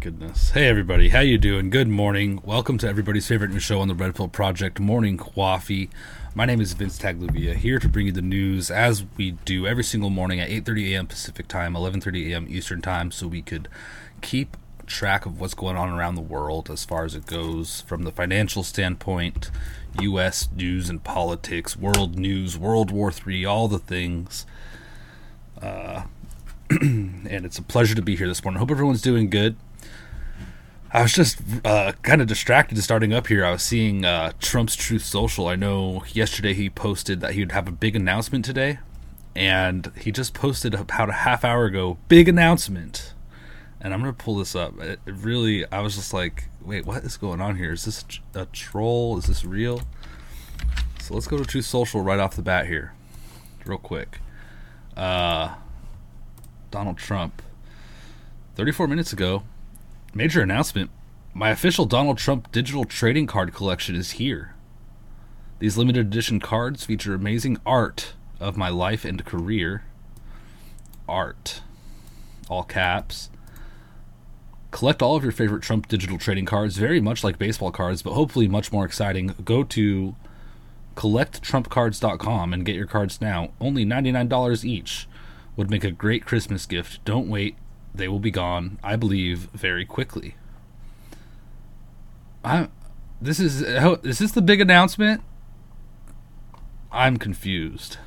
Goodness. Hey everybody, how you doing? Good morning. Welcome to everybody's favorite new show on the Red Pill Project, Morning Coffee. My name is Vince Tagluvia, here to bring you the news as we do every single morning at 8:30 a.m. Pacific Time, 11:30 a.m. Eastern Time so we could keep track of what's going on around the world as far as it goes from the financial standpoint, US news and politics, world news, World War 3, all the things. Uh and it's a pleasure to be here this morning. Hope everyone's doing good. I was just uh, kind of distracted to starting up here. I was seeing uh, Trump's Truth Social. I know yesterday he posted that he would have a big announcement today, and he just posted about a half hour ago, big announcement. And I'm gonna pull this up. It, it really, I was just like, wait, what is going on here? Is this a troll? Is this real? So let's go to Truth Social right off the bat here, real quick. Uh, Donald Trump. 34 minutes ago, major announcement. My official Donald Trump digital trading card collection is here. These limited edition cards feature amazing art of my life and career. Art. All caps. Collect all of your favorite Trump digital trading cards, very much like baseball cards, but hopefully much more exciting. Go to collecttrumpcards.com and get your cards now. Only $99 each would make a great Christmas gift. Don't wait, they will be gone, I believe, very quickly. I this is oh, is this the big announcement? I'm confused.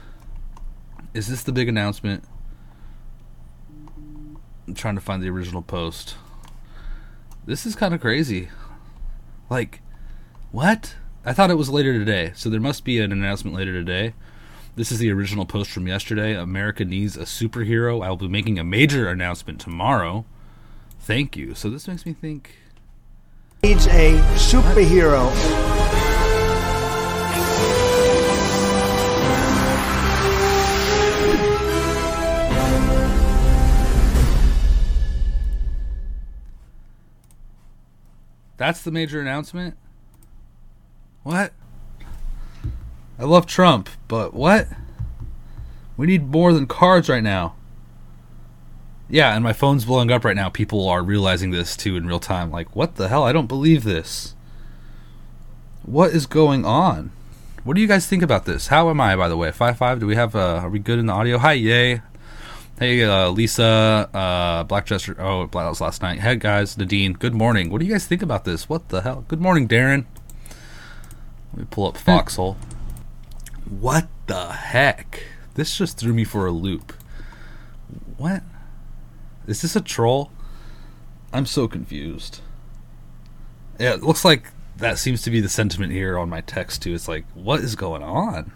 Is this the big announcement? I'm trying to find the original post. This is kind of crazy. Like, what? I thought it was later today, so there must be an announcement later today. This is the original post from yesterday. America needs a superhero. I will be making a major announcement tomorrow. Thank you. So this makes me think. Needs a superhero. That's the major announcement? What? I love Trump, but what? We need more than cards right now. Yeah, and my phone's blowing up right now. People are realizing this too in real time. Like, what the hell? I don't believe this. What is going on? What do you guys think about this? How am I, by the way? Five five. Do we have? Uh, are we good in the audio? Hi, yay. Hey, uh, Lisa, uh, Black. Oh, that was last night. Hey, guys, Nadine. Good morning. What do you guys think about this? What the hell? Good morning, Darren. Let me pull up Foxhole. What the heck? This just threw me for a loop. What? Is this a troll? I'm so confused. Yeah, it looks like that seems to be the sentiment here on my text too. It's like, what is going on?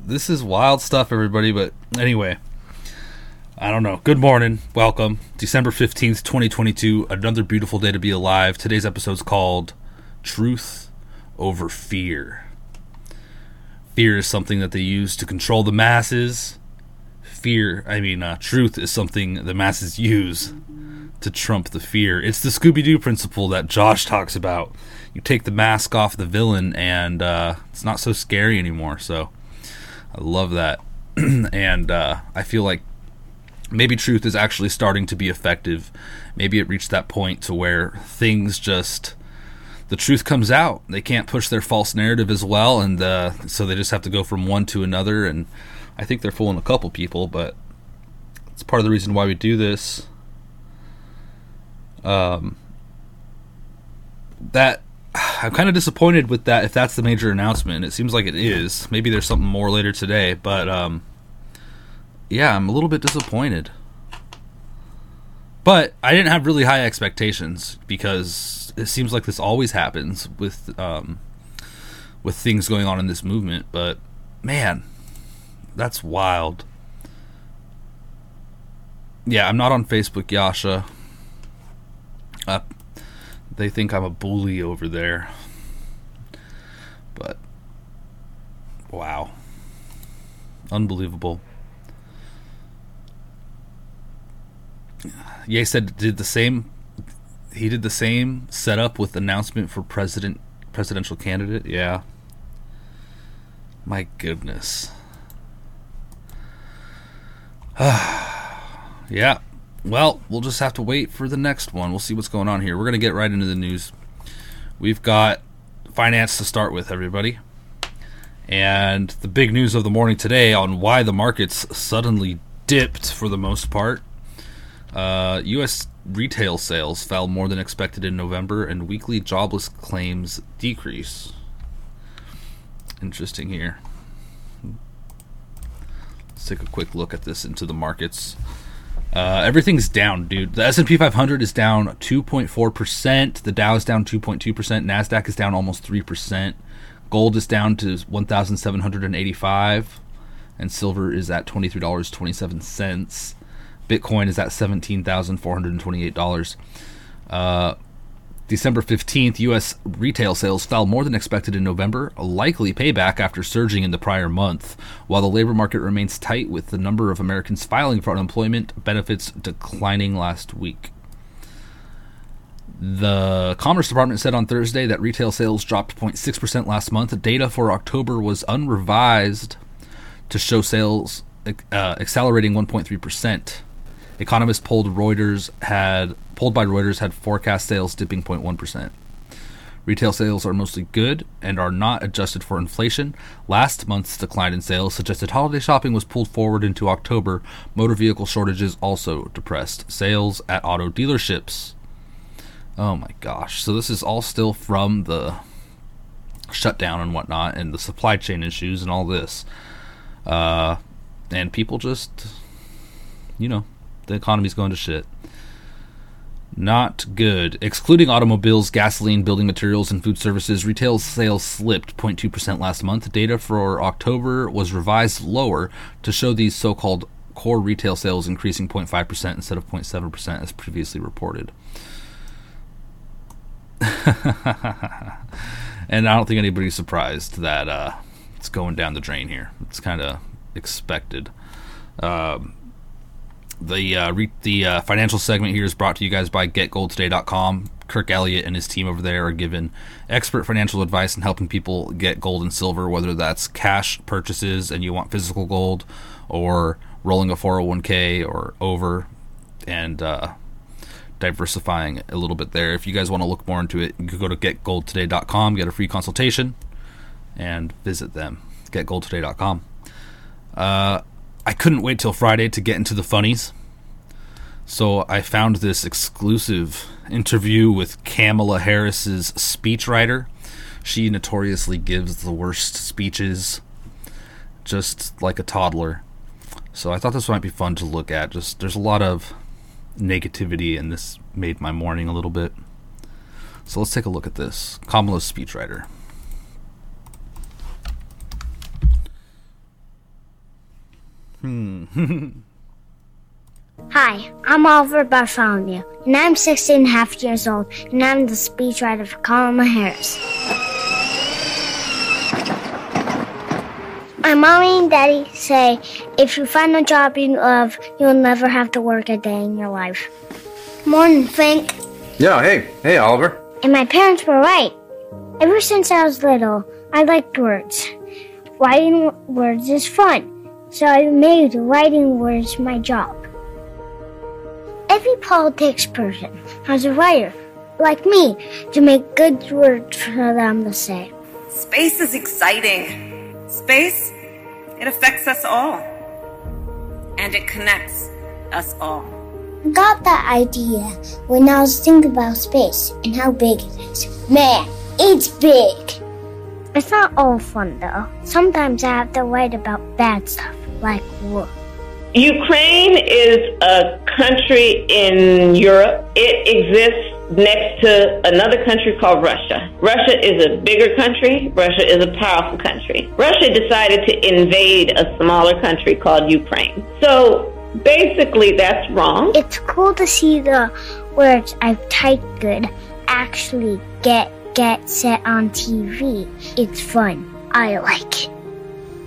This is wild stuff, everybody. But anyway, I don't know. Good morning. Welcome. December 15th, 2022. Another beautiful day to be alive. Today's episode is called Truth Over Fear. Fear is something that they use to control the masses. Fear, I mean, uh, truth is something the masses use to trump the fear. It's the Scooby Doo principle that Josh talks about. You take the mask off the villain, and uh, it's not so scary anymore. So I love that. and uh, I feel like maybe truth is actually starting to be effective. Maybe it reached that point to where things just the truth comes out. They can't push their false narrative as well, and uh, so they just have to go from one to another. And I think they're fooling a couple people, but it's part of the reason why we do this. Um, that I'm kind of disappointed with that. If that's the major announcement, it seems like it is. Maybe there's something more later today, but um, yeah, I'm a little bit disappointed. But I didn't have really high expectations because it seems like this always happens with um, with things going on in this movement. But man, that's wild. Yeah, I'm not on Facebook, Yasha. Uh, they think I'm a bully over there. But wow. Unbelievable. Ye said did the same he did the same setup with announcement for president presidential candidate. Yeah. My goodness. yeah. Well, we'll just have to wait for the next one. We'll see what's going on here. We're going to get right into the news. We've got finance to start with, everybody. And the big news of the morning today on why the markets suddenly dipped for the most part. Uh, U.S. retail sales fell more than expected in November, and weekly jobless claims decrease. Interesting here. Let's take a quick look at this into the markets. Uh, everything's down, dude. The S&P 500 is down 2.4%. The Dow is down 2.2%. Nasdaq is down almost 3%. Gold is down to 1,785, and silver is at $23.27. Bitcoin is at $17,428. Uh, December 15th, U.S. retail sales fell more than expected in November, a likely payback after surging in the prior month, while the labor market remains tight with the number of Americans filing for unemployment benefits declining last week. The Commerce Department said on Thursday that retail sales dropped 0.6% last month. Data for October was unrevised to show sales uh, accelerating 1.3%. Economists polled Reuters had polled by Reuters had forecast sales dipping 0.1%. Retail sales are mostly good and are not adjusted for inflation. Last month's decline in sales suggested holiday shopping was pulled forward into October. Motor vehicle shortages also depressed sales at auto dealerships. Oh my gosh. So this is all still from the shutdown and whatnot and the supply chain issues and all this. Uh, and people just, you know, the economy's going to shit. Not good. Excluding automobiles, gasoline, building materials, and food services, retail sales slipped 0.2% last month. Data for October was revised lower to show these so called core retail sales increasing 0.5% instead of 0.7% as previously reported. and I don't think anybody's surprised that uh, it's going down the drain here. It's kind of expected. Um, the uh, re- the uh, financial segment here is brought to you guys by GetGoldToday.com. Kirk Elliott and his team over there are giving expert financial advice and helping people get gold and silver, whether that's cash purchases and you want physical gold, or rolling a 401k or over, and uh, diversifying a little bit there. If you guys want to look more into it, you can go to GetGoldToday.com, get a free consultation, and visit them. GetGoldToday.com. Uh, I couldn't wait till Friday to get into the funnies. So I found this exclusive interview with Kamala Harris's speechwriter. She notoriously gives the worst speeches, just like a toddler. So I thought this might be fun to look at. Just there's a lot of negativity, and this made my morning a little bit. So let's take a look at this. Kamala's speechwriter. Hmm. Hi, I'm Oliver Bartholomew, and I'm 16 and a half years old, and I'm the speechwriter for Kamala Harris. My mommy and daddy say if you find a job you love, you'll never have to work a day in your life. Morning, Fink. Yeah, hey, hey, Oliver. And my parents were right. Ever since I was little, I liked words. Writing words is fun, so I made writing words my job. Every politics person has a writer, like me, to make good words for them to say. Space is exciting. Space, it affects us all. And it connects us all. I got that idea when I was thinking about space and how big it is. Man, it's big! It's not all fun though. Sometimes I have to write about bad stuff, like war. Ukraine is a country in Europe. It exists next to another country called Russia. Russia is a bigger country. Russia is a powerful country. Russia decided to invade a smaller country called Ukraine. So basically, that's wrong. It's cool to see the words I've typed good actually get get set on TV. It's fun. I like it.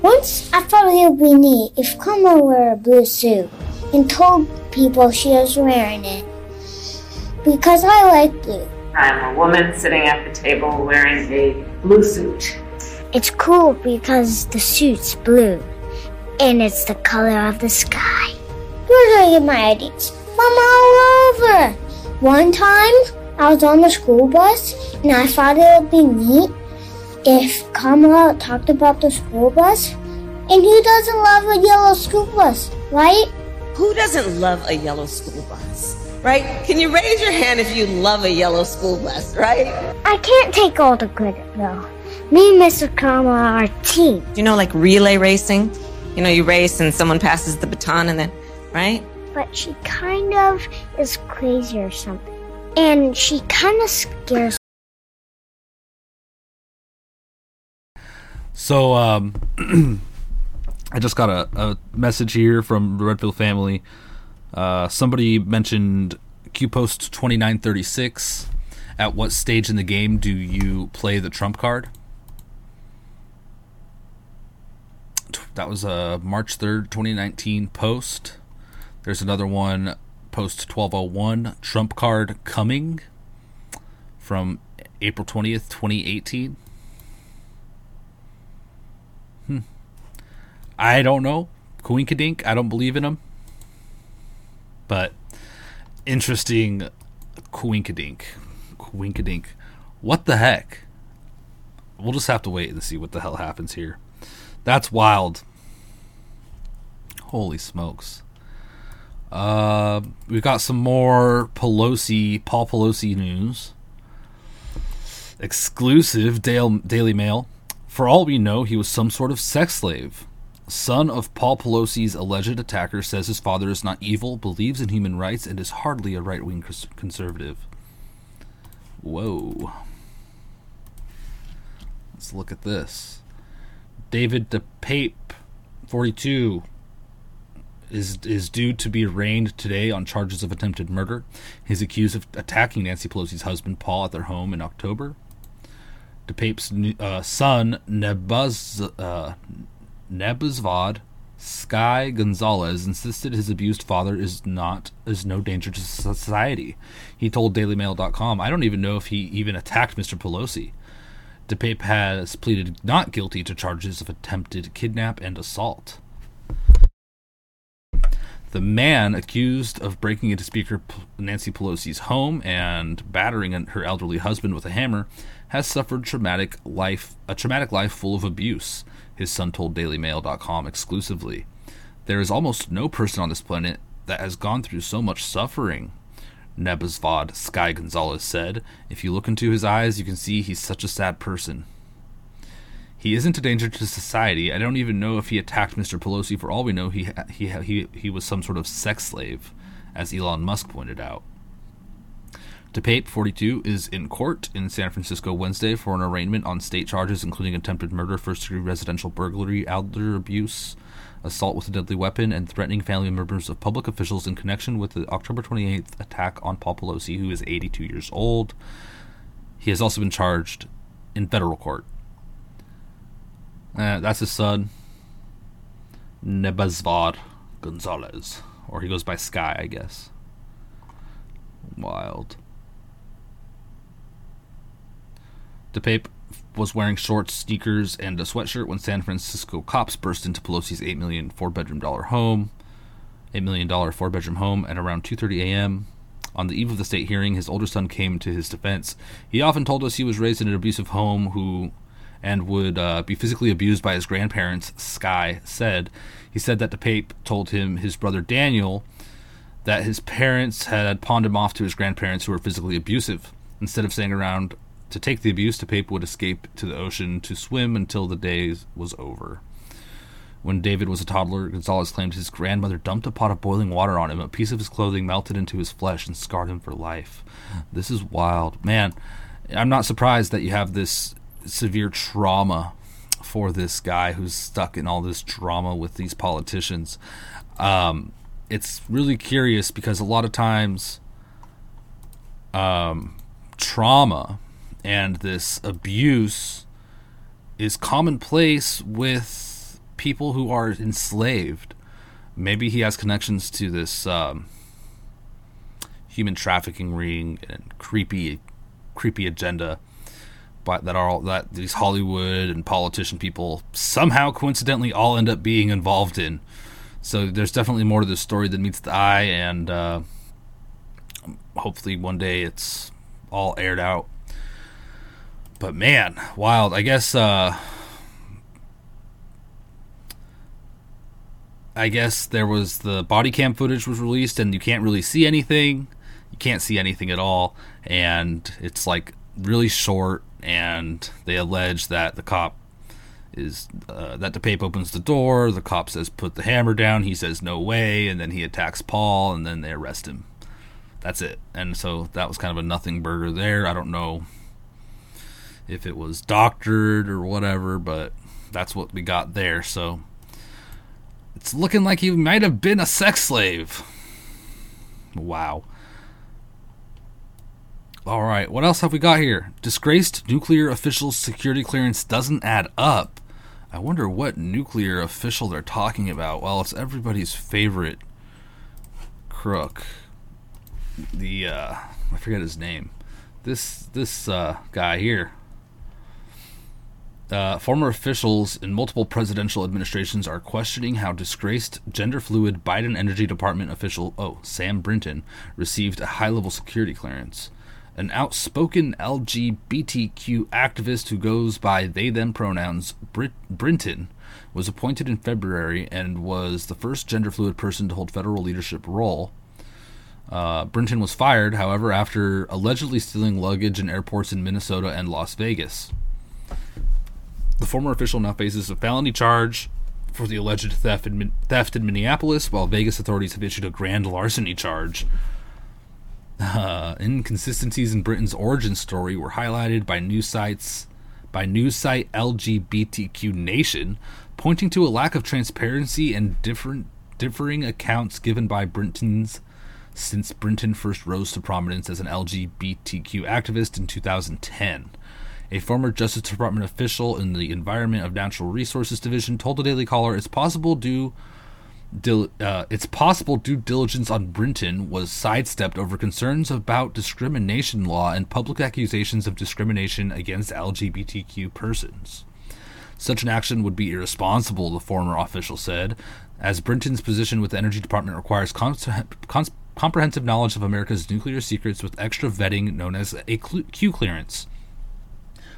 Once I thought it would be neat if Kamala wore a blue suit and told people she was wearing it. Because I like blue. I'm a woman sitting at the table wearing a blue suit. It's cool because the suit's blue and it's the color of the sky. Where do I get my ideas? From all over. One time I was on the school bus and I thought it would be neat if Kamala talked about the school bus. And who doesn't love a yellow school bus, right? Who doesn't love a yellow school bus? Right? Can you raise your hand if you love a yellow school bus, right? I can't take all the credit though. Me and Mr. Kamala are team. You know, like relay racing? You know, you race and someone passes the baton and then, right? But she kind of is crazy or something. And she kind of scares So, um, I just got a, a message here from the Redfield family. Uh, somebody mentioned Q Post 2936. At what stage in the game do you play the trump card? That was a March 3rd, 2019 post. There's another one, post 1201, Trump card coming from April 20th, 2018. Hmm. I don't know. Coinkadink, I don't believe in him. But interesting Coinkadink. Coinkadink. What the heck? We'll just have to wait and see what the hell happens here. That's wild. Holy smokes. Uh, we've got some more Pelosi, Paul Pelosi news. Exclusive Dale, Daily Mail. For all we know, he was some sort of sex slave. Son of Paul Pelosi's alleged attacker says his father is not evil, believes in human rights, and is hardly a right wing conservative. Whoa. Let's look at this. David DePape, 42, is is due to be arraigned today on charges of attempted murder. He's accused of attacking Nancy Pelosi's husband Paul at their home in October. DePape's uh, son Nebuz, uh, Nebuzvad Sky Gonzalez insisted his abused father is not is no danger to society. He told DailyMail.com, "I don't even know if he even attacked Mr. Pelosi." DePape has pleaded not guilty to charges of attempted kidnap and assault. The man accused of breaking into Speaker Nancy Pelosi's home and battering her elderly husband with a hammer has suffered traumatic life a traumatic life full of abuse, his son told dailymail.com exclusively. There is almost no person on this planet that has gone through so much suffering. Nebuzvad Sky Gonzalez said. If you look into his eyes, you can see he's such a sad person. He isn't a danger to society. I don't even know if he attacked Mr. Pelosi. For all we know, he he he he was some sort of sex slave, as Elon Musk pointed out. DePape, 42, is in court in San Francisco Wednesday for an arraignment on state charges including attempted murder, first degree residential burglary, elder abuse, assault with a deadly weapon, and threatening family members of public officials in connection with the October 28th attack on Paul Pelosi, who is 82 years old. He has also been charged in federal court. Uh, that's his son, Nebuzvad Gonzalez. Or he goes by Sky, I guess. Wild. DePape was wearing shorts, sneakers, and a sweatshirt when San Francisco cops burst into Pelosi's $8 million four-bedroom dollar home, eight million dollar four bedroom home, at around 2:30 a.m. On the eve of the state hearing, his older son came to his defense. He often told us he was raised in an abusive home, who and would uh, be physically abused by his grandparents. Sky said. He said that DePape told him his brother Daniel that his parents had pawned him off to his grandparents who were physically abusive. Instead of staying around to take the abuse, DePape would escape to the ocean to swim until the day was over. When David was a toddler, Gonzalez claimed his grandmother dumped a pot of boiling water on him. A piece of his clothing melted into his flesh and scarred him for life. This is wild. Man, I'm not surprised that you have this severe trauma for this guy who's stuck in all this drama with these politicians. Um, it's really curious because a lot of times um, trauma and this abuse is commonplace with people who are enslaved. Maybe he has connections to this um, human trafficking ring and creepy, creepy agenda, but that are all, that these Hollywood and politician people somehow coincidentally all end up being involved in. So there's definitely more to this story than meets the eye, and uh, hopefully one day it's all aired out but man, wild. I guess uh I guess there was the body cam footage was released and you can't really see anything. You can't see anything at all and it's like really short and they allege that the cop is uh, that DePape opens the door, the cop says put the hammer down, he says no way and then he attacks Paul and then they arrest him. That's it. And so that was kind of a nothing burger there. I don't know if it was doctored or whatever, but that's what we got there. So it's looking like he might have been a sex slave. Wow. All right, what else have we got here? Disgraced nuclear official's security clearance doesn't add up. I wonder what nuclear official they're talking about. Well, it's everybody's favorite crook. The uh I forget his name. This this uh guy here. Uh, former officials in multiple presidential administrations are questioning how disgraced gender fluid Biden Energy Department official, oh, Sam Brinton, received a high level security clearance. An outspoken LGBTQ activist who goes by they them pronouns, Brit- Brinton, was appointed in February and was the first gender fluid person to hold federal leadership role. Uh, Brinton was fired, however, after allegedly stealing luggage in airports in Minnesota and Las Vegas. The former official now faces a felony charge for the alleged theft in, theft in Minneapolis, while Vegas authorities have issued a grand larceny charge. Uh, inconsistencies in Brinton's origin story were highlighted by news sites by news site LGBTQ Nation, pointing to a lack of transparency and different differing accounts given by Brinton's since Brinton first rose to prominence as an LGBTQ activist in 2010. A former Justice Department official in the Environment of Natural Resources Division told the Daily Caller it's possible due dil- uh, it's possible due diligence on Brinton was sidestepped over concerns about discrimination law and public accusations of discrimination against LGBTQ persons. Such an action would be irresponsible, the former official said, as Brinton's position with the Energy Department requires comprehensive knowledge of America's nuclear secrets with extra vetting known as a Q clearance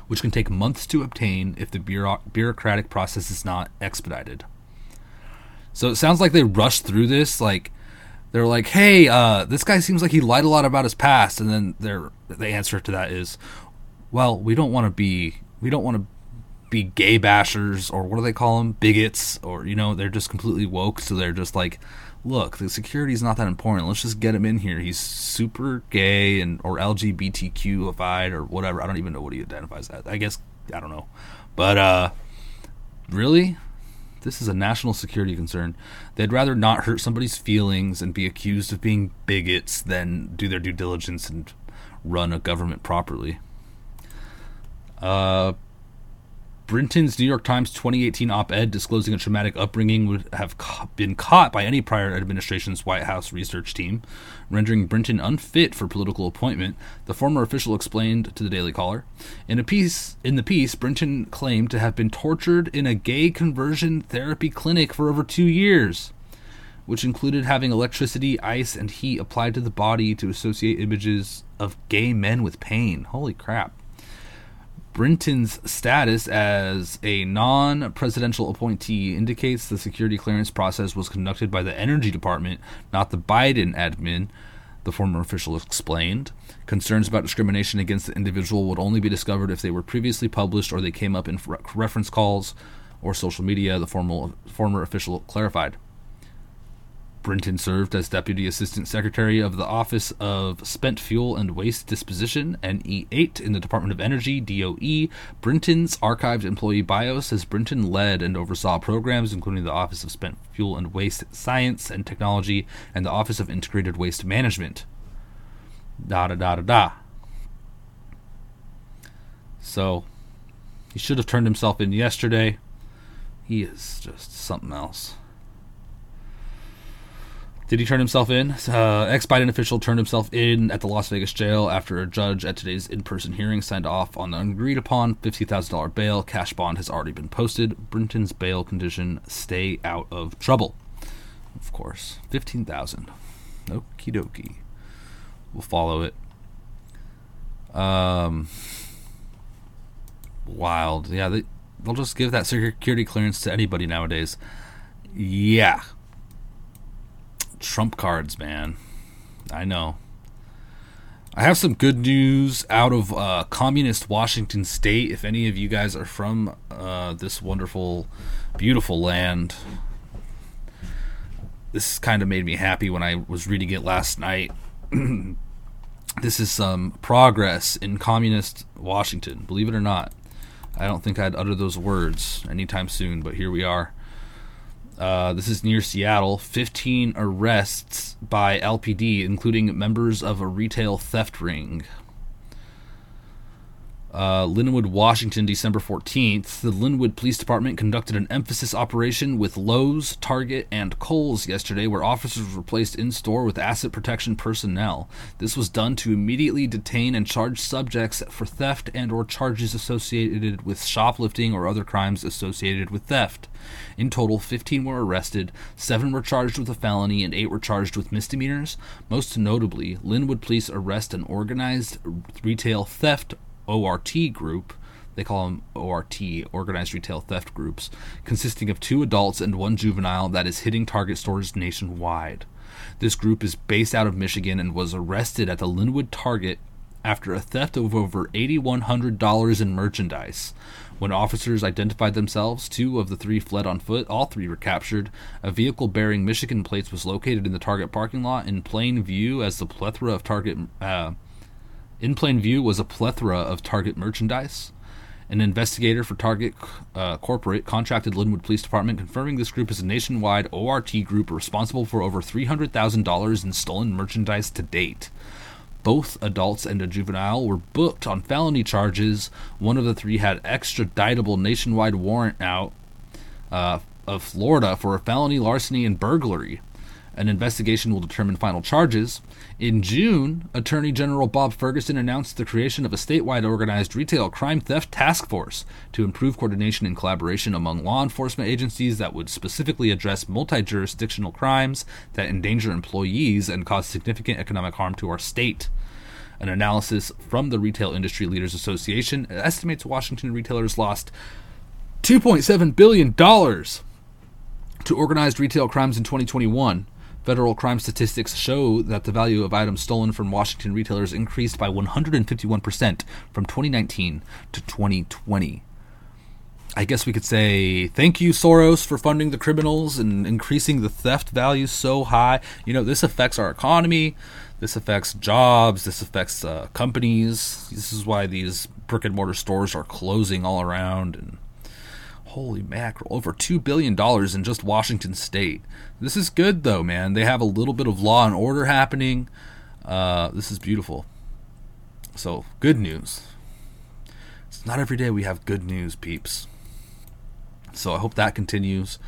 which can take months to obtain if the bureau- bureaucratic process is not expedited. So it sounds like they rushed through this. Like they're like, "Hey, uh, this guy seems like he lied a lot about his past," and then their the answer to that is, "Well, we don't want to be we don't want to be gay bashers or what do they call them bigots or you know they're just completely woke so they're just like look the security is not that important. Let's just get him in here. He's super gay and or lgbtqified or whatever. I don't even know what he identifies as. I guess i don't know. But uh really? This is a national security concern. They'd rather not hurt somebody's feelings and be accused of being bigots than do their due diligence and run a government properly. Uh Brinton's New York Times 2018 op ed disclosing a traumatic upbringing would have been caught by any prior administration's White House research team, rendering Brinton unfit for political appointment, the former official explained to the Daily Caller. In a piece in the piece, Brinton claimed to have been tortured in a gay conversion therapy clinic for over 2 years, which included having electricity, ice, and heat applied to the body to associate images of gay men with pain. Holy crap. Brinton's status as a non presidential appointee indicates the security clearance process was conducted by the Energy Department, not the Biden admin, the former official explained. Concerns about discrimination against the individual would only be discovered if they were previously published or they came up in reference calls or social media, the formal, former official clarified. Brinton served as Deputy Assistant Secretary of the Office of Spent Fuel and Waste Disposition, NE8, in the Department of Energy, DOE. Brinton's archived employee bio says Brinton led and oversaw programs including the Office of Spent Fuel and Waste Science and Technology and the Office of Integrated Waste Management. Da da da da da. So, he should have turned himself in yesterday. He is just something else. Did he turn himself in? Uh, Ex Biden official turned himself in at the Las Vegas jail after a judge at today's in person hearing signed off on the agreed upon $50,000 bail. Cash bond has already been posted. Brinton's bail condition stay out of trouble. Of course. 15000 Okie dokie. We'll follow it. Um, wild. Yeah, they, they'll just give that security clearance to anybody nowadays. Yeah, Trump cards, man. I know. I have some good news out of uh, communist Washington State. If any of you guys are from uh, this wonderful, beautiful land, this kind of made me happy when I was reading it last night. this is some progress in communist Washington, believe it or not. I don't think I'd utter those words anytime soon, but here we are. Uh, this is near Seattle. 15 arrests by LPD, including members of a retail theft ring. Uh, Lynnwood, Washington, December 14th. The Lynnwood Police Department conducted an emphasis operation with Lowe's, Target, and Kohl's yesterday, where officers were placed in store with asset protection personnel. This was done to immediately detain and charge subjects for theft and/or charges associated with shoplifting or other crimes associated with theft. In total, 15 were arrested, 7 were charged with a felony, and 8 were charged with misdemeanors. Most notably, Lynnwood police arrest an organized retail theft ORT group. They call them ORT, Organized Retail Theft Groups, consisting of two adults and one juvenile that is hitting Target stores nationwide. This group is based out of Michigan and was arrested at the Lynnwood Target after a theft of over $8,100 in merchandise. When officers identified themselves, two of the three fled on foot. All three were captured. A vehicle bearing Michigan plates was located in the Target parking lot in plain view as the plethora of Target uh, in plain view was a plethora of Target merchandise. An investigator for Target uh, Corporate contracted Lynnwood Police Department, confirming this group is a nationwide ORT group responsible for over $300,000 in stolen merchandise to date. Both adults and a juvenile were booked on felony charges. One of the three had extraditable nationwide warrant out uh, of Florida for a felony larceny and burglary. An investigation will determine final charges. In June, Attorney General Bob Ferguson announced the creation of a statewide organized retail crime theft task force to improve coordination and collaboration among law enforcement agencies that would specifically address multi jurisdictional crimes that endanger employees and cause significant economic harm to our state. An analysis from the Retail Industry Leaders Association estimates Washington retailers lost $2.7 billion to organized retail crimes in 2021. Federal crime statistics show that the value of items stolen from Washington retailers increased by 151% from 2019 to 2020. I guess we could say thank you, Soros, for funding the criminals and increasing the theft value so high. You know, this affects our economy. This affects jobs. This affects uh, companies. This is why these brick and mortar stores are closing all around. And holy mackerel, over $2 billion in just Washington state. This is good, though, man. They have a little bit of law and order happening. Uh, this is beautiful. So, good news. It's not every day we have good news, peeps. So I hope that continues.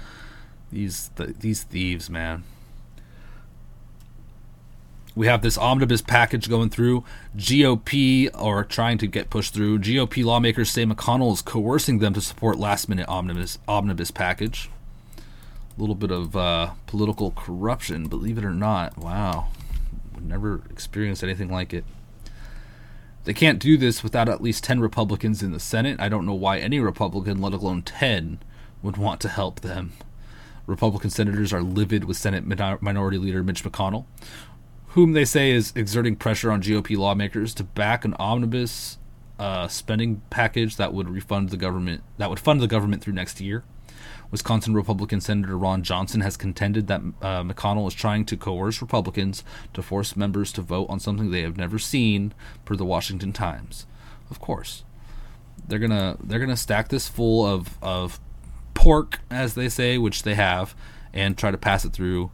These the, these thieves, man. We have this omnibus package going through. GOP are trying to get pushed through. GOP lawmakers say McConnell is coercing them to support last minute omnibus omnibus package. A little bit of uh, political corruption, believe it or not. Wow, We've never experienced anything like it. They can't do this without at least 10 Republicans in the Senate. I don't know why any Republican, let alone 10, would want to help them. Republican senators are livid with Senate Minority Leader Mitch McConnell, whom they say is exerting pressure on GOP lawmakers to back an omnibus uh, spending package that would refund the government that would fund the government through next year. Wisconsin Republican Senator Ron Johnson has contended that uh, McConnell is trying to coerce Republicans to force members to vote on something they have never seen, per the Washington Times. Of course, they're gonna they're gonna stack this full of of pork, as they say, which they have, and try to pass it through.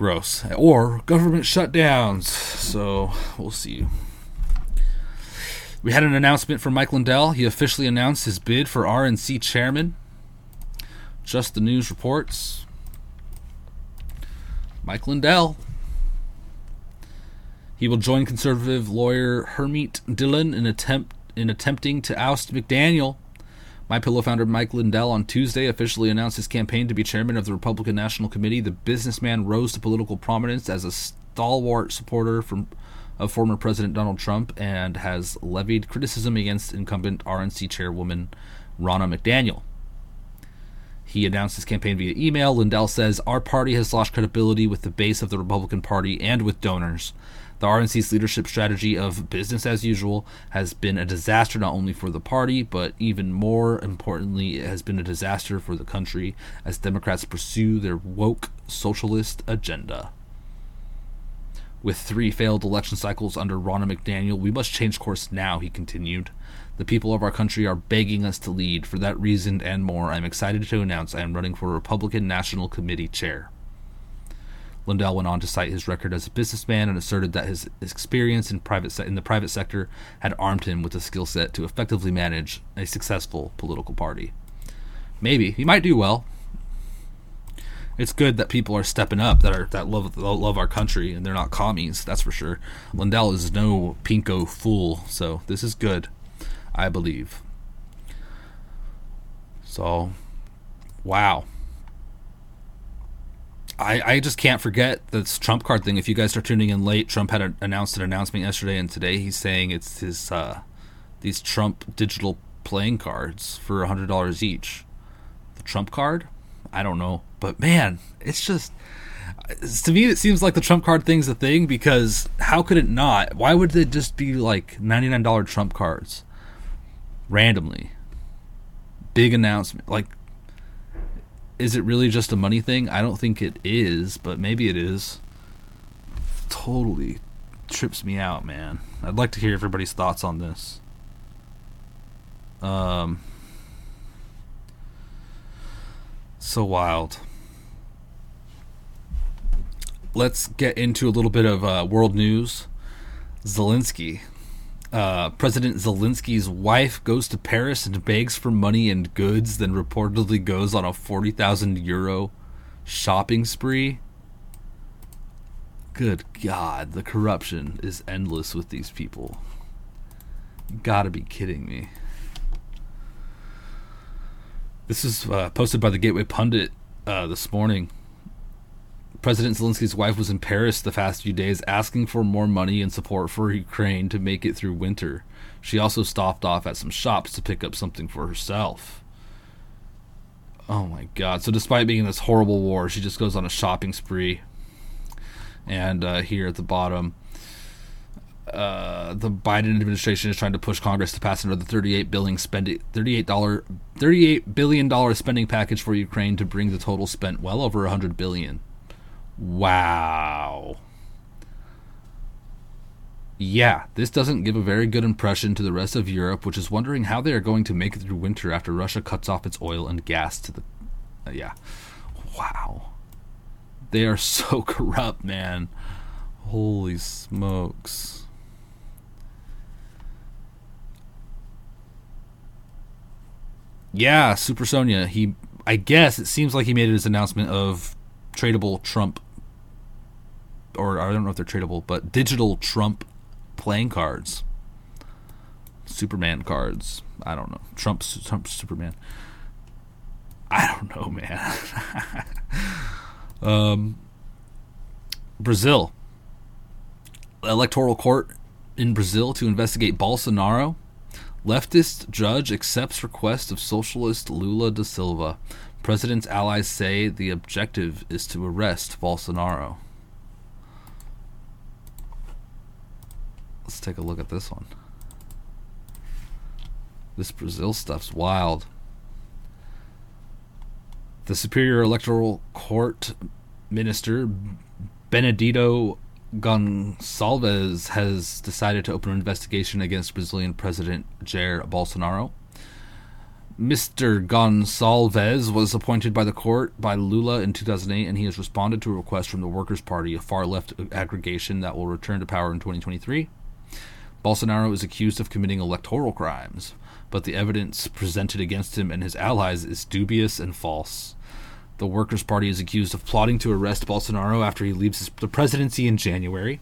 Gross. Or government shutdowns. So we'll see. We had an announcement from Mike Lindell. He officially announced his bid for RNC chairman. Just the news reports. Mike Lindell. He will join conservative lawyer Harmeet Dillon in attempt in attempting to oust McDaniel my Pillow founder Mike Lindell on Tuesday officially announced his campaign to be chairman of the Republican National Committee. The businessman rose to political prominence as a stalwart supporter from of former President Donald Trump and has levied criticism against incumbent RNC chairwoman Ronna McDaniel. He announced his campaign via email. Lindell says, Our party has lost credibility with the base of the Republican Party and with donors. The RNC's leadership strategy of business as usual has been a disaster not only for the party, but even more importantly, it has been a disaster for the country as Democrats pursue their woke socialist agenda. With three failed election cycles under Ronna McDaniel, we must change course now, he continued. The people of our country are begging us to lead. For that reason and more, I'm excited to announce I am running for Republican National Committee chair. Lindell went on to cite his record as a businessman and asserted that his experience in private se- in the private sector had armed him with the skill set to effectively manage a successful political party. Maybe he might do well. It's good that people are stepping up that are that love love our country and they're not commies. That's for sure. Lindell is no pinko fool, so this is good, I believe. So, wow. I, I just can't forget this Trump card thing. If you guys are tuning in late, Trump had a, announced an announcement yesterday, and today he's saying it's his uh, these Trump digital playing cards for hundred dollars each. The Trump card, I don't know, but man, it's just to me it seems like the Trump card thing's a thing because how could it not? Why would it just be like ninety nine dollar Trump cards randomly? Big announcement, like is it really just a money thing? I don't think it is, but maybe it is. Totally trips me out, man. I'd like to hear everybody's thoughts on this. Um so wild. Let's get into a little bit of uh, world news. Zelensky uh, President Zelensky's wife goes to Paris and begs for money and goods, then reportedly goes on a 40,000 euro shopping spree. Good God, the corruption is endless with these people. You gotta be kidding me. This is uh, posted by the Gateway Pundit uh, this morning. President Zelensky's wife was in Paris the past few days asking for more money and support for Ukraine to make it through winter. She also stopped off at some shops to pick up something for herself. Oh my god. So despite being in this horrible war, she just goes on a shopping spree. And uh, here at the bottom, uh, the Biden administration is trying to push Congress to pass another 38 billion spending 38 dollar 38 billion dollar spending package for Ukraine to bring the total spent well over 100 billion. Wow. Yeah, this doesn't give a very good impression to the rest of Europe, which is wondering how they are going to make it through winter after Russia cuts off its oil and gas to the. Uh, yeah. Wow. They are so corrupt, man. Holy smokes. Yeah, Super Sonia. He, I guess it seems like he made his announcement of tradable Trump, or I don't know if they're tradable, but digital Trump playing cards. Superman cards. I don't know. Trump, Trump Superman. I don't know, man. um, Brazil. Electoral court in Brazil to investigate Bolsonaro. Leftist judge accepts request of socialist Lula da Silva. President's allies say the objective is to arrest Bolsonaro. Let's take a look at this one. This Brazil stuff's wild. The Superior Electoral Court Minister Benedito Gonçalves has decided to open an investigation against Brazilian President Jair Bolsonaro. Mr. Gonçalves was appointed by the court by Lula in 2008, and he has responded to a request from the Workers' Party, a far left aggregation that will return to power in 2023. Bolsonaro is accused of committing electoral crimes, but the evidence presented against him and his allies is dubious and false. The Workers' Party is accused of plotting to arrest Bolsonaro after he leaves the presidency in January.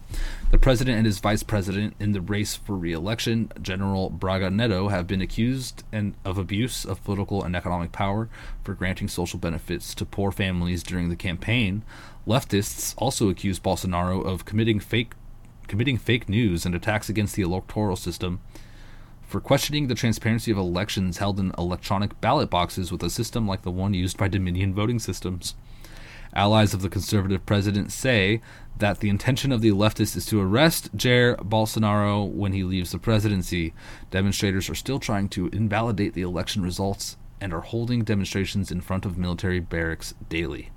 The president and his vice president in the race for re election, General Braga Netto, have been accused and, of abuse of political and economic power for granting social benefits to poor families during the campaign. Leftists also accuse Bolsonaro of committing fake committing fake news and attacks against the electoral system, for questioning the transparency of elections held in electronic ballot boxes with a system like the one used by Dominion voting systems. Allies of the conservative president say that the intention of the leftists is to arrest Jair Bolsonaro when he leaves the presidency. Demonstrators are still trying to invalidate the election results and are holding demonstrations in front of military barracks daily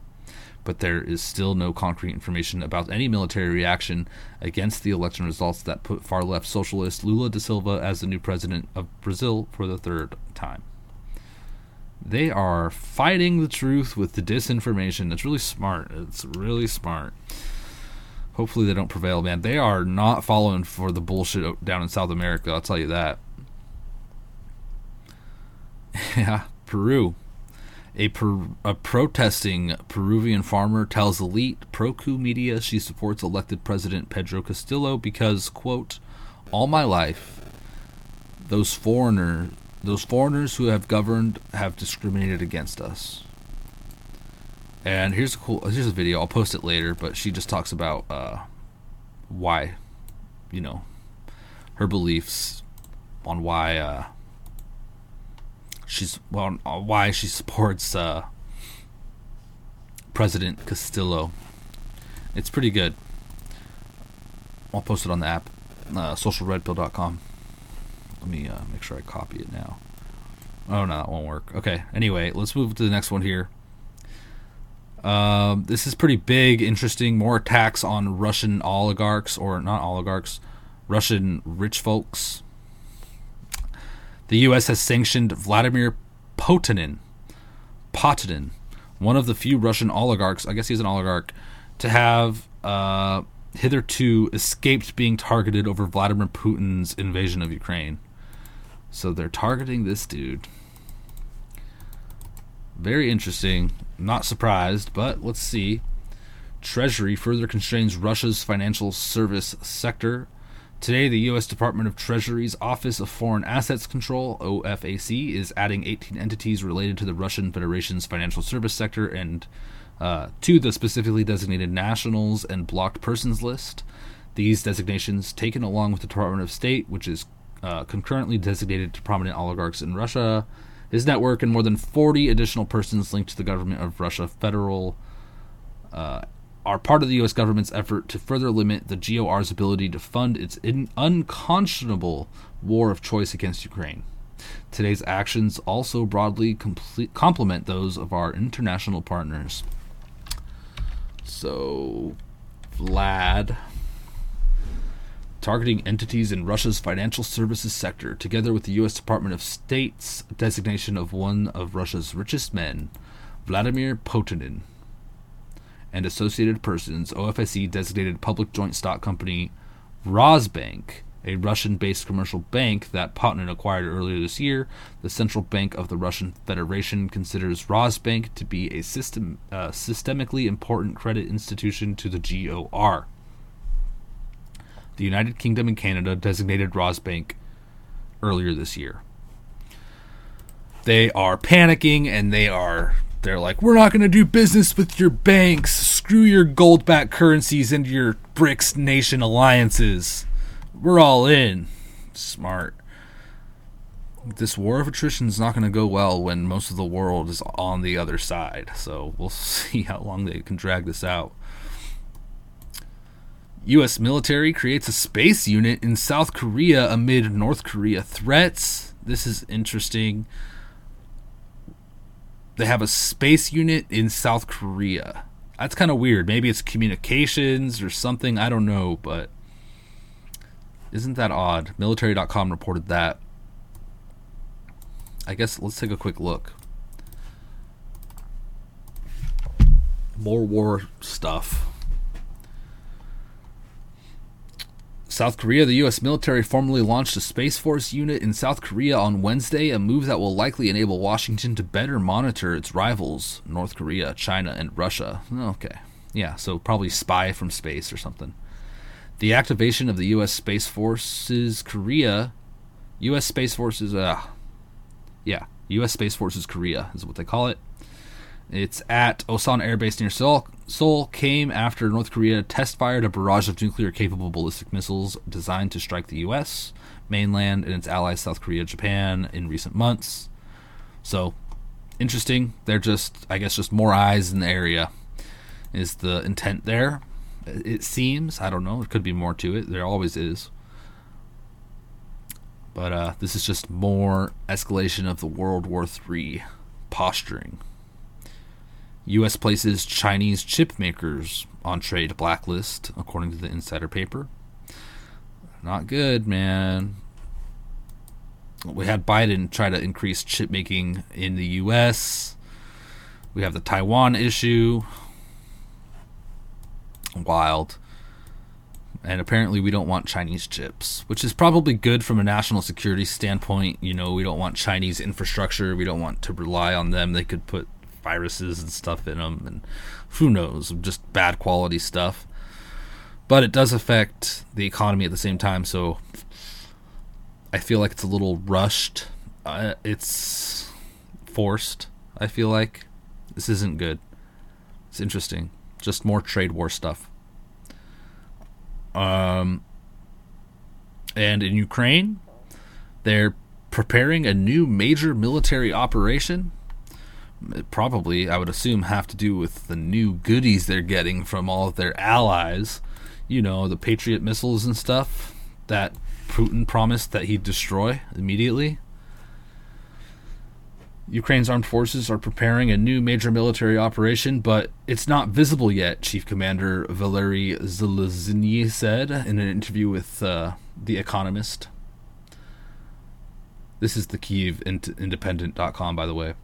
but there is still no concrete information about any military reaction against the election results that put far left socialist Lula da Silva as the new president of Brazil for the third time. They are fighting the truth with the disinformation. It's really smart. It's really smart. Hopefully, they don't prevail, man. They are not following for the bullshit down in South America, I'll tell you that. yeah, Peru. A, per, a protesting Peruvian farmer tells elite pro-coup media she supports elected President Pedro Castillo because, quote, all my life, those foreigner, those foreigners who have governed have discriminated against us. And here's a cool, here's a video. I'll post it later, but she just talks about uh, why, you know, her beliefs on why uh, she's well uh, why she supports uh, President Castillo. It's pretty good. I'll post it on the app, uh, socialredpill.com. Let me uh, make sure I copy it now. Oh no, that won't work. Okay. Anyway, let's move to the next one here. Um, this is pretty big, interesting. More attacks on Russian oligarchs, or not oligarchs, Russian rich folks. The U.S. has sanctioned Vladimir Potanin, Potanin, one of the few Russian oligarchs, I guess he's an oligarch, to have uh, hitherto escaped being targeted over Vladimir Putin's invasion of Ukraine. So they're targeting this dude. Very interesting. Not surprised, but let's see. Treasury further constrains Russia's financial service sector Today, the U.S. Department of Treasury's Office of Foreign Assets Control, OFAC, is adding 18 entities related to the Russian Federation's financial service sector and uh, to the specifically designated nationals and blocked persons list. These designations, taken along with the Department of State, which is uh, concurrently designated to prominent oligarchs in Russia, His network and more than 40 additional persons linked to the government of Russia federal uh, are part of the U.S. government's effort to further limit the GOR's ability to fund its in- unconscionable war of choice against Ukraine. Today's actions also broadly complete, complement those of our international partners. So, Vlad targeting entities in Russia's financial services sector, together with the U.S. Department of State's designation of one of Russia's richest men, Vladimir Potanin, and associated persons, OFAC designated public joint stock company Rosbank, a Russian based commercial bank that Potanin acquired earlier this year. The Central Bank of the Russian Federation considers Rosbank to be a system, uh, systemically important credit institution to the GOR. The United Kingdom and Canada designated Rosbank earlier this year. They are panicking and they are they're like, we're not going to do business with your banks. Screw your gold backed currencies and your BRICS nation alliances. We're all in. Smart. This war of attrition is not going to go well when most of the world is on the other side. So we'll see how long they can drag this out. U.S. military creates a space unit in South Korea amid North Korea threats. This is interesting. They have a space unit in South Korea. That's kind of weird. Maybe it's communications or something. I don't know, but isn't that odd? Military.com reported that. I guess let's take a quick look. More war stuff. South Korea, the U.S. military formally launched a Space Force unit in South Korea on Wednesday, a move that will likely enable Washington to better monitor its rivals, North Korea, China, and Russia. Okay. Yeah, so probably spy from space or something. The activation of the U.S. Space Forces Korea, U.S. Space Forces, uh, yeah, U.S. Space Forces Korea is what they call it. It's at Osan Air Base near Seoul. Seoul came after North Korea test fired a barrage of nuclear capable ballistic missiles designed to strike the U.S., mainland, and its allies South Korea, Japan in recent months. So, interesting. They're just, I guess, just more eyes in the area is the intent there. It seems. I don't know. There could be more to it. There always is. But uh, this is just more escalation of the World War III posturing. U.S. places Chinese chip makers on trade blacklist, according to the insider paper. Not good, man. We had Biden try to increase chip making in the U.S. We have the Taiwan issue. Wild. And apparently, we don't want Chinese chips, which is probably good from a national security standpoint. You know, we don't want Chinese infrastructure. We don't want to rely on them. They could put viruses and stuff in them, and who knows, just bad quality stuff. But it does affect the economy at the same time, so I feel like it's a little rushed. Uh, it's forced. I feel like this isn't good. It's interesting. Just more trade war stuff. Um, and in Ukraine, they're preparing a new major military operation probably, I would assume, have to do with the new goodies they're getting from all of their allies. You know, the Patriot missiles and stuff that Putin promised that he'd destroy immediately. Ukraine's armed forces are preparing a new major military operation, but it's not visible yet, Chief Commander Valery Zaluzhnyi said in an interview with uh, The Economist. This is the Kiev Independent.com, by the way.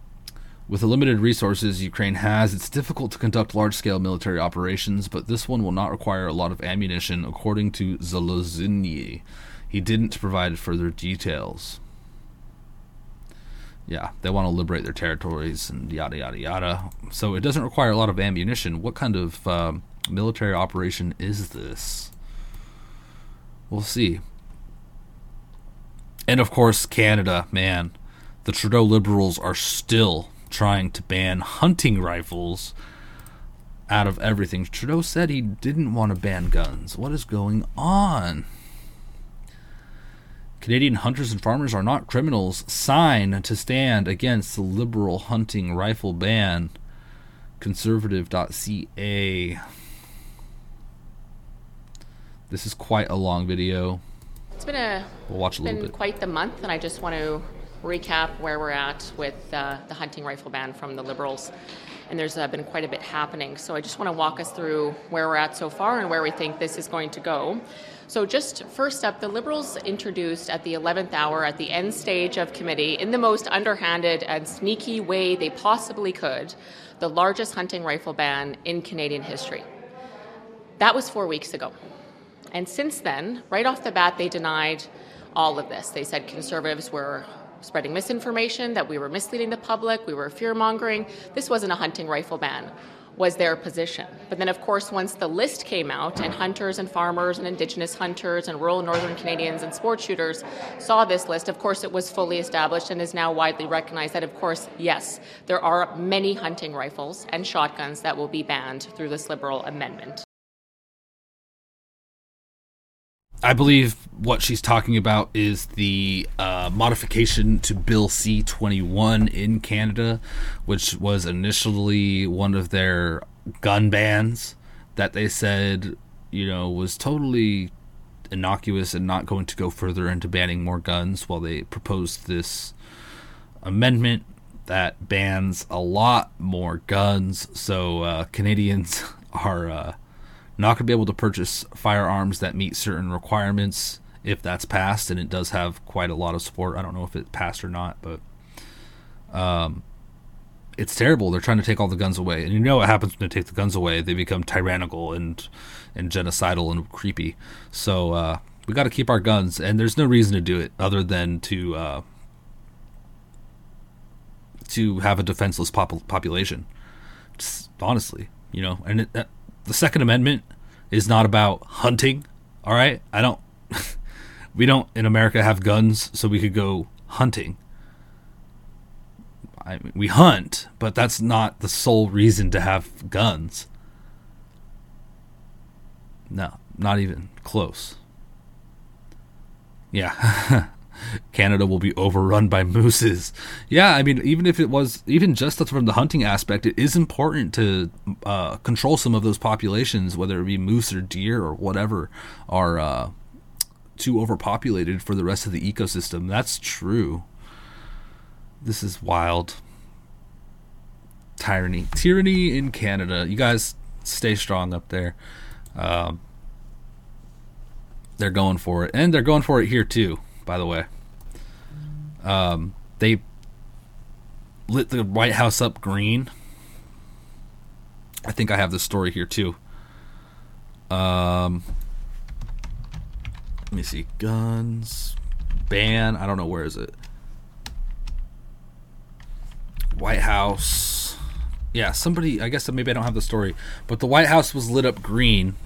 With the limited resources Ukraine has, it's difficult to conduct large scale military operations, but this one will not require a lot of ammunition, according to Zaluzhnyi. He didn't provide further details. Yeah, they want to liberate their territories and yada yada yada. So it doesn't require a lot of ammunition. What kind of um, military operation is this? We'll see. And of course, Canada, man. The Trudeau Liberals are still trying to ban hunting rifles out of everything. Trudeau said he didn't want to ban guns. What is going on? Canadian hunters and farmers are not criminals. Sign to stand against the liberal hunting rifle ban. Conservative.ca. This is quite a long video. It's been a We'll watch a little been bit. quite the month, and I just want to recap where we're at with uh, the hunting rifle ban from the Liberals. And there's uh, been quite a bit happening. So I just want to walk us through where we're at so far and where we think this is going to go. So, just first up, the Liberals introduced at the 11th hour, at the end stage of committee, in the most underhanded and sneaky way they possibly could, the largest hunting rifle ban in Canadian history. That was four weeks ago. And since then, right off the bat, they denied all of this. They said conservatives were spreading misinformation, that we were misleading the public, we were fear mongering. This wasn't a hunting rifle ban, was their position. But then, of course, once the list came out and hunters and farmers and Indigenous hunters and rural Northern Canadians and sport shooters saw this list, of course, it was fully established and is now widely recognized that, of course, yes, there are many hunting rifles and shotguns that will be banned through this Liberal amendment. I believe what she's talking about is the uh, modification to Bill C 21 in Canada, which was initially one of their gun bans that they said, you know, was totally innocuous and not going to go further into banning more guns while they proposed this amendment that bans a lot more guns. So uh, Canadians are. Uh, not going to be able to purchase firearms that meet certain requirements if that's passed, and it does have quite a lot of support. I don't know if it passed or not, but um, it's terrible. They're trying to take all the guns away, and you know what happens when they take the guns away? They become tyrannical and and genocidal and creepy. So uh, we got to keep our guns, and there's no reason to do it other than to uh, to have a defenseless pop- population. Just honestly, you know, and it, uh, the Second Amendment is not about hunting. All right, I don't. we don't in America have guns, so we could go hunting. I mean, we hunt, but that's not the sole reason to have guns. No, not even close. Yeah. Canada will be overrun by mooses. Yeah, I mean, even if it was, even just from the hunting aspect, it is important to uh, control some of those populations, whether it be moose or deer or whatever, are uh, too overpopulated for the rest of the ecosystem. That's true. This is wild. Tyranny. Tyranny in Canada. You guys stay strong up there. Um, they're going for it. And they're going for it here too by the way. Um, they lit the White House up green. I think I have the story here too. Um, let me see. Guns ban. I don't know where is it. White House. Yeah, somebody. I guess maybe I don't have the story, but the White House was lit up green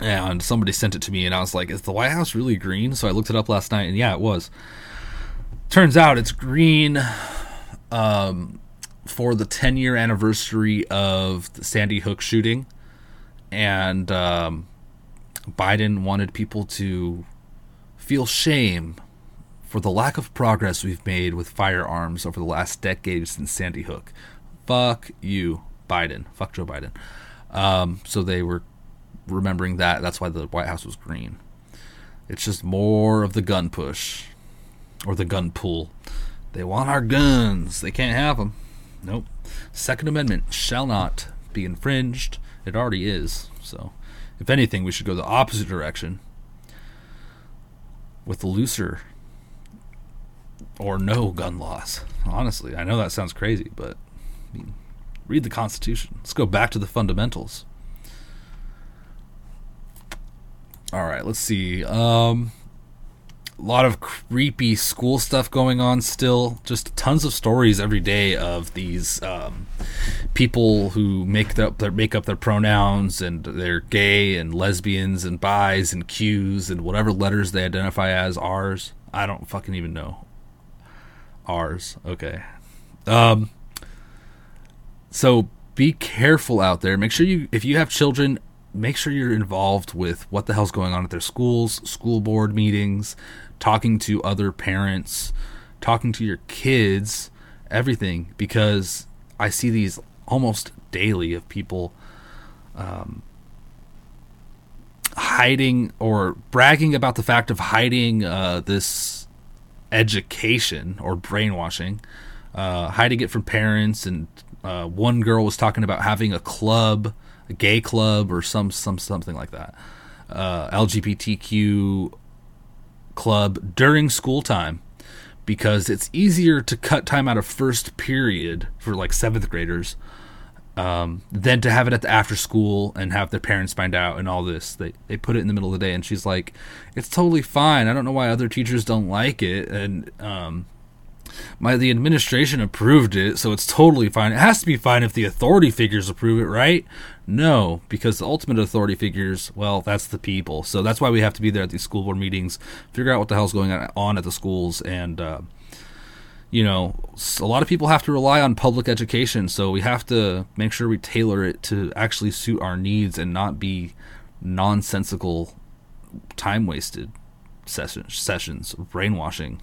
and somebody sent it to me and i was like is the white house really green? So i looked it up last night and yeah it was. Turns out it's green um, for the 10 year anniversary of the sandy hook shooting and um, biden wanted people to feel shame for the lack of progress we've made with firearms over the last decade since sandy hook. Fuck you biden. Fuck joe biden. Um, so they were remembering that. That's why the White House was green. It's just more of the gun push or the gun pull. They want our guns. They can't have them. Nope. Second Amendment shall not be infringed. It already is. So, if anything, we should go the opposite direction with the looser or no gun laws. Honestly, I know that sounds crazy, but I mean, read the Constitution. Let's go back to the fundamentals. All right, let's see. Um, a lot of creepy school stuff going on still. Just tons of stories every day of these um, people who make up their make up their pronouns and they're gay and lesbians and bis and Qs and whatever letters they identify as. R's. I don't fucking even know. R's. Okay. Um. So be careful out there. Make sure you if you have children make sure you're involved with what the hell's going on at their schools, school board meetings, talking to other parents, talking to your kids, everything, because I see these almost daily of people um, hiding or bragging about the fact of hiding uh, this education or brainwashing, uh, hiding it from parents. And uh, one girl was talking about having a club, a gay club, or some some something like that, uh, LGBTQ club during school time because it's easier to cut time out of first period for like seventh graders um, than to have it at the after school and have their parents find out and all this. They they put it in the middle of the day, and she's like, "It's totally fine. I don't know why other teachers don't like it." And um, my the administration approved it, so it's totally fine. It has to be fine if the authority figures approve it, right? No, because the ultimate authority figures, well, that's the people. So that's why we have to be there at these school board meetings, figure out what the hell's going on at the schools, and uh, you know, a lot of people have to rely on public education, so we have to make sure we tailor it to actually suit our needs and not be nonsensical, time wasted sessions, sessions, brainwashing.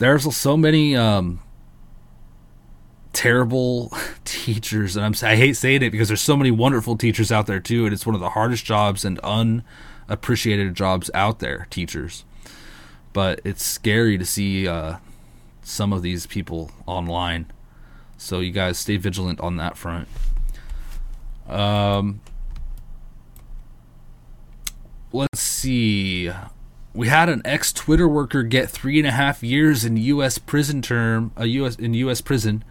There's so many um, terrible teachers, and I'm I hate saying it because there's so many wonderful teachers out there too, and it's one of the hardest jobs and unappreciated jobs out there, teachers. But it's scary to see. Uh, some of these people online. So you guys stay vigilant on that front. Um, let's see. We had an ex Twitter worker get three and a half years in U.S. prison term, uh, a U.S. in U.S. prison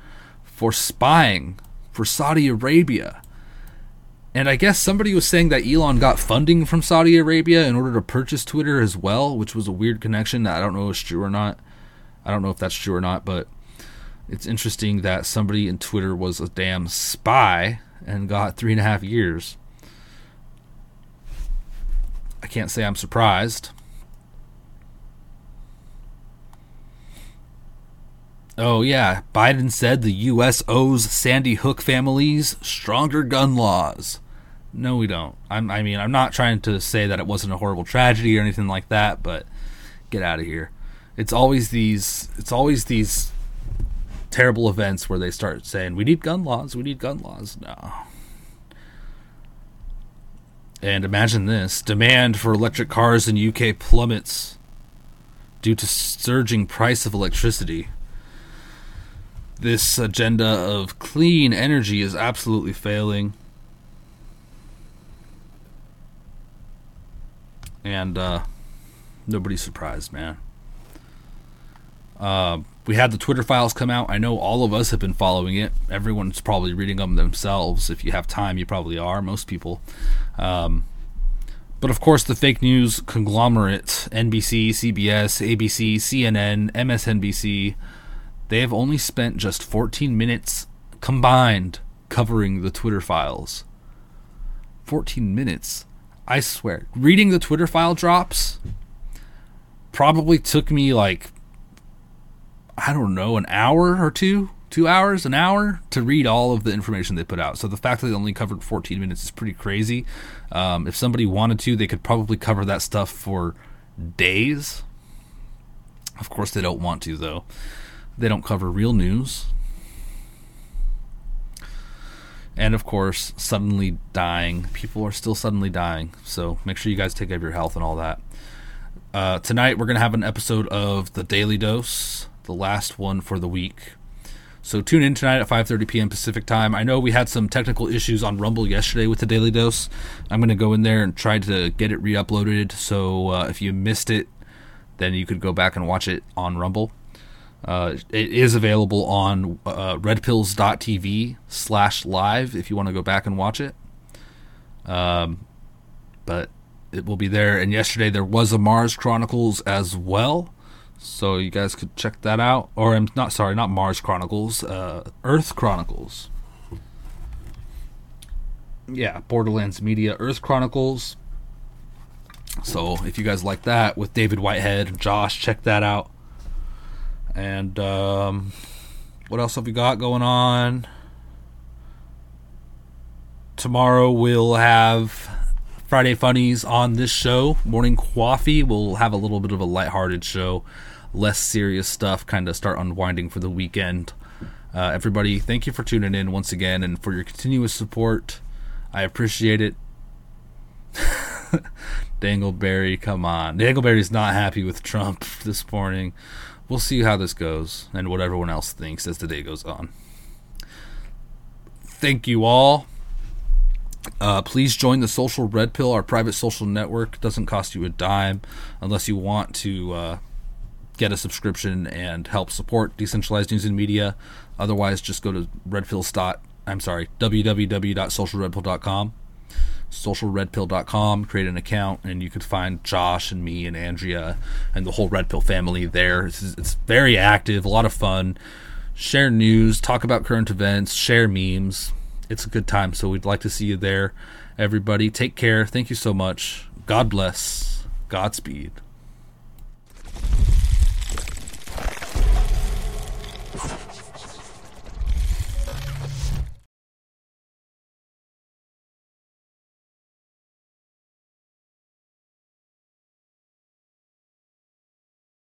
for spying for Saudi Arabia. And I guess somebody was saying that Elon got funding from Saudi Arabia in order to purchase Twitter as well, which was a weird connection I don't know if it's true or not. I don't know if that's true or not, but it's interesting that somebody in Twitter was a damn spy and got three and a half years. I can't say I'm surprised. Oh, yeah. Biden said the U.S. owes Sandy Hook families stronger gun laws. No, we don't. I'm, I mean, I'm not trying to say that it wasn't a horrible tragedy or anything like that, but get out of here it's always these it's always these terrible events where they start saying we need gun laws we need gun laws no and imagine this demand for electric cars in UK plummets due to surging price of electricity this agenda of clean energy is absolutely failing and uh nobody's surprised man uh, we had the Twitter files come out. I know all of us have been following it. Everyone's probably reading them themselves. If you have time, you probably are. Most people. Um, but of course, the fake news conglomerate NBC, CBS, ABC, CNN, MSNBC they have only spent just 14 minutes combined covering the Twitter files. 14 minutes. I swear. Reading the Twitter file drops probably took me like I don't know, an hour or two, two hours, an hour to read all of the information they put out. So the fact that they only covered 14 minutes is pretty crazy. Um, if somebody wanted to, they could probably cover that stuff for days. Of course, they don't want to, though. They don't cover real news. And of course, suddenly dying. People are still suddenly dying. So make sure you guys take care of your health and all that. Uh, tonight, we're going to have an episode of The Daily Dose the last one for the week. So tune in tonight at 5:30 p.m. Pacific time. I know we had some technical issues on Rumble yesterday with the Daily Dose. I'm going to go in there and try to get it re-uploaded. So uh, if you missed it, then you could go back and watch it on Rumble. Uh, it is available on uh, redpills.tv slash live if you want to go back and watch it. Um, but it will be there. And yesterday there was a Mars Chronicles as well. So you guys could check that out. Or I'm not sorry, not Mars Chronicles, uh, Earth Chronicles. Yeah, Borderlands Media Earth Chronicles. So if you guys like that with David Whitehead, Josh, check that out. And um, what else have we got going on? tomorrow we'll have Friday Funnies on this show. Morning Coffee. We'll have a little bit of a lighthearted show, less serious stuff, kind of start unwinding for the weekend. Uh, everybody, thank you for tuning in once again and for your continuous support. I appreciate it. Dangleberry, come on. Dangleberry's not happy with Trump this morning. We'll see how this goes and what everyone else thinks as the day goes on. Thank you all. Uh, please join the Social Red Pill, our private social network. Doesn't cost you a dime unless you want to uh, get a subscription and help support decentralized news and media. Otherwise, just go to redpills. I'm sorry, www.socialredpill.com socialredpill.com, create an account, and you could find Josh and me and Andrea and the whole Red Pill family there. It's, it's, very active, a lot of fun. Share news, talk about current events, share memes. It's a good time, so we'd like to see you there. Everybody, take care. Thank you so much. God bless. Godspeed.